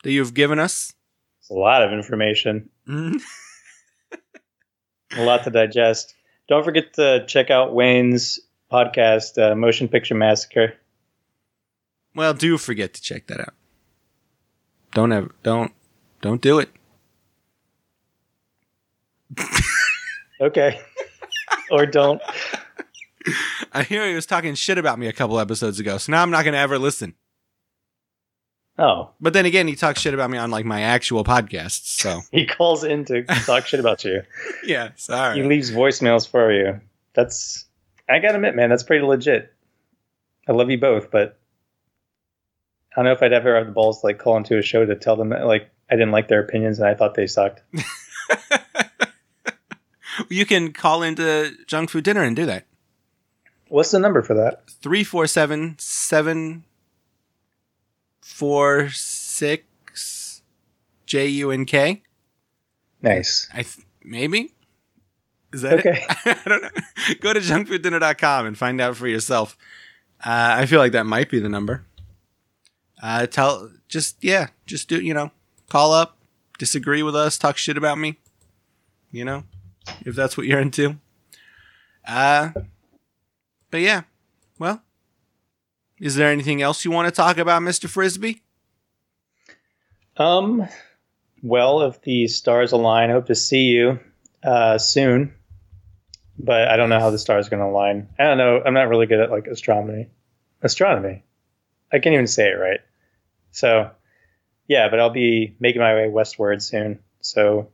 that you've given us. It's a lot of information, Mhm. <laughs> a lot to digest. Don't forget to check out Wayne's podcast, uh, Motion Picture Massacre. Well, do forget to check that out. Don't ever, don't, don't do it. <laughs> Okay. or don't. <laughs> I hear he was talking shit about me a couple episodes ago, so now I'm not going to ever listen. Oh, But then again, he talks shit about me on like my actual podcasts. So <laughs> he calls in to talk shit about you. yeah, sorry. He leaves voicemails for you. That's, I gotta admit, man, that's pretty legit. I love you both, but I don't know if I'd ever have the balls to like call into a show to tell them that like I didn't like their opinions and I thought they sucked. <laughs> you can call into junk food dinner and do that. What's the number for that? 347 746 J U N K. Nice. I th- maybe is that Okay. it? <laughs> I don't know. Go to junkfooddinner.com and find out for yourself. Uh, I feel like that might be the number. Uh, tell just yeah, just do you know, call up, disagree with us, talk shit about me. You know, if that's what you're into. Uh, but yeah, well, is there anything else you want to talk about, Mister Frisbee? Um, well, if the stars align, I hope to see you uh, soon. But I don't know how the stars are going to align. I don't know. I'm not really good at like astronomy. Astronomy. I can't even say it right. So, yeah, but I'll be making my way westward soon. So,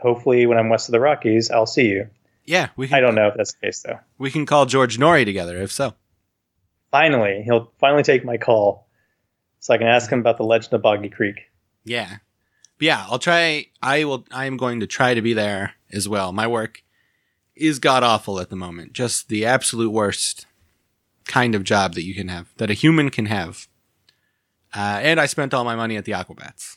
hopefully, when I'm west of the Rockies, I'll see you. Yeah, we can. I don't know if that's the case though. We can call George Noory together if so. Finally, he'll finally take my call, so I can ask him about the legend of Boggy Creek. Yeah. But yeah, I'll try I will I am going to try to be there as well. My work is god awful at the moment. Just the absolute worst kind of job that you can have, that a human can have. Uh, and I spent all my money at the Aquabats.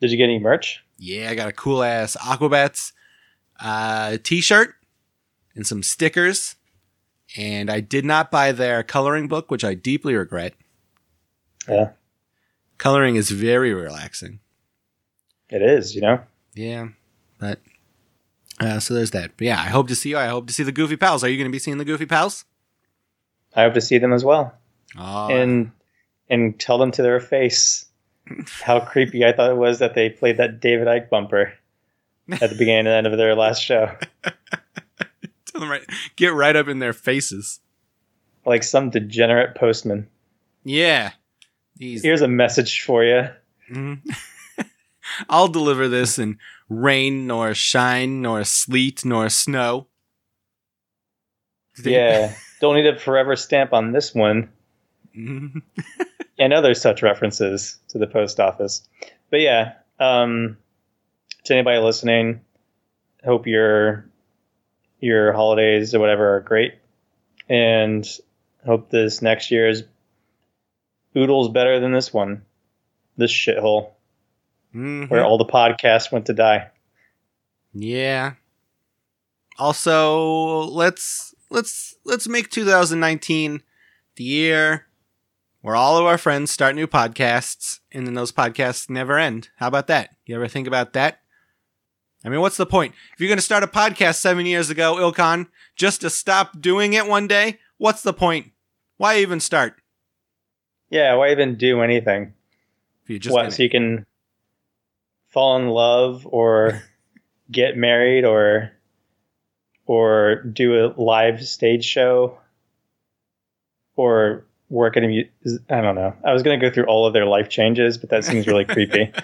Did you get any merch? Yeah, I got a cool ass Aquabats uh, t-shirt and some stickers. And I did not buy their coloring book, which I deeply regret. Yeah, Coloring is very relaxing. it is. You know. Yeah, but uh, so there's that. But yeah, I hope to see you. I hope to see the Goofy Pals. Are you going to be seeing the Goofy Pals? I hope to see them as well. Oh, and and tell them to their face how <laughs> creepy I thought it was that they played that David Icke bumper at the beginning and end of their last show. <laughs> tell them right, get right up in their faces. Like some degenerate postman. Yeah, these. Here's a message for you. Mhm. <laughs> I'll deliver this in rain, nor shine, nor sleet, nor snow. Yeah, <laughs> don't need a forever stamp on this one. <laughs> And other such references to the post office. But yeah, um, to anybody listening, hope your your holidays or whatever are great, and hope this next year is oodles better than this one, this shithole Mhm. where all the podcasts went to die. Yeah. Also, let's let's let's make 2019 the year where all of our friends start new podcasts and then those podcasts never end. How about that? You ever think about that? I mean, what's the point? If you're going to start a podcast 7 years ago, Ilcon, just to stop doing it one day, what's the point? Why even start? Yeah, why even do anything? If you just what so you can fall in love or <laughs> get married or or do a live stage show or work at a mu- I don't know. I was going to go through all of their life changes, but that seems really creepy. <laughs>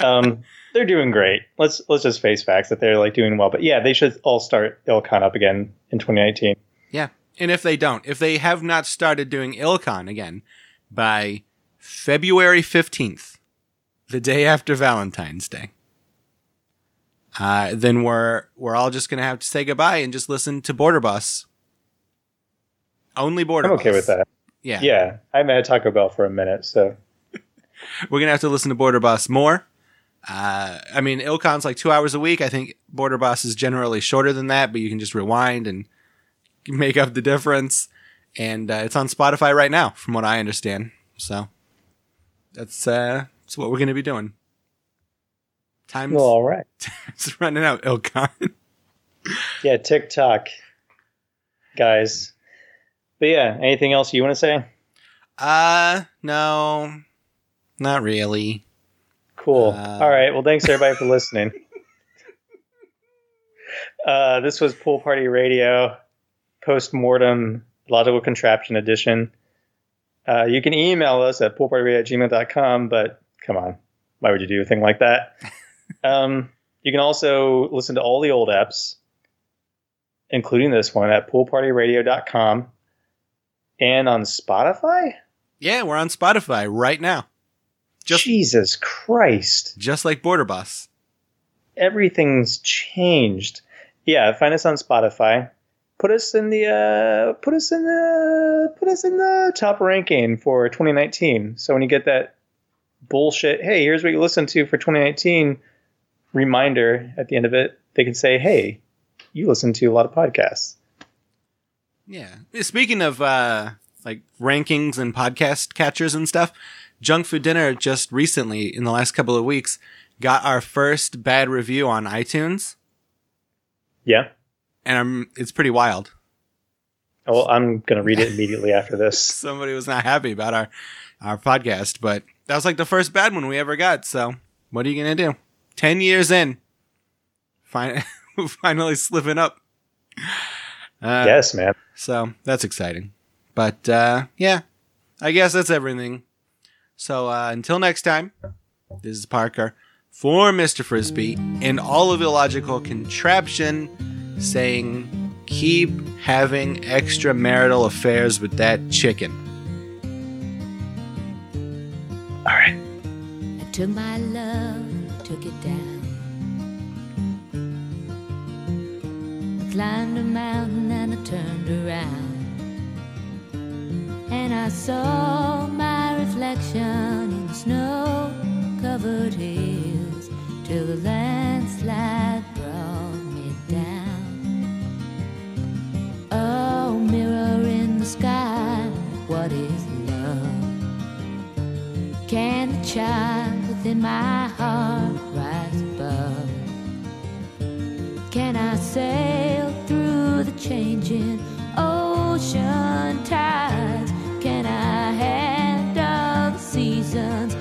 Um, they're doing great. Let's let's just face facts that they're like doing well. But yeah, they should all start Ilcon up again in 2019. Yeah. And if they don't, if they have not started doing Ilcon again by February 15th, the day after Valentine's Day, uh, then we're we're all just gonna have to say goodbye and just listen to Border Bus. Only Border I'm okay Bus. with that. Yeah. Yeah, I haven't had Taco Bell for a minute, so <laughs> We're gonna have to listen to Border Bus more. Uh, I mean, Ilcon's like two hours a week. I think Border Bus is generally shorter than that, but you can just rewind and make up the difference. And uh, it's on Spotify right now, from what I understand. So that's uh, that's what we're gonna be doing. Time's well, all right. <laughs> it's running out, Ilcon. <laughs> Yeah, TikTok, guys. But yeah, anything else you want to say? Uh, no, not really. Cool. Uh, All right. Well, thanks everybody for listening. <laughs> Uh, this was Pool Party Radio, post mortem logical contraption edition. Uh, you can email us at poolpartyradio at gmail.com, but come on, why would you do a thing like that? <laughs> um, you can also listen to all the old apps, including this one at poolpartyradio.com and on Spotify. Yeah, we're on Spotify right now, Just- Jesus Christ. just like Border Boss. everything's changed. Yeah, find us on Spotify. Put us in the uh, put us in the put us in the top ranking for 2019. So when you get that bullshit, hey, here's what you listened to for 2019 reminder at the end of it, they can say, hey, you listen to a lot of podcasts. Yeah. Speaking of uh like rankings and podcast catchers and stuff, Junk Food Dinner just recently in the last couple of weeks got our first bad review on iTunes, Yeah. and I'm, it's pretty wild. Well, I'm gonna read it immediately after this. <laughs> Somebody was not happy about our our podcast, but that was like the first bad one we ever got. So what are you gonna do? Ten years in, fin- <laughs> finally slipping up. Uh, yes, man. So that's exciting. But uh, yeah, I guess that's everything. So uh, until next time, this is Parker for Mr. Frisbee and all of illogical contraption saying, keep having extramarital affairs with that chicken. All right. I took my love, took it down. I climbed a mountain and I turned around. And I saw my reflection in the snow covered hills till the landslide brought me down. Oh, mirror in the sky, what is? Can the child within my heart rise above? Can I sail through the changing ocean tides? Can I handle the seasons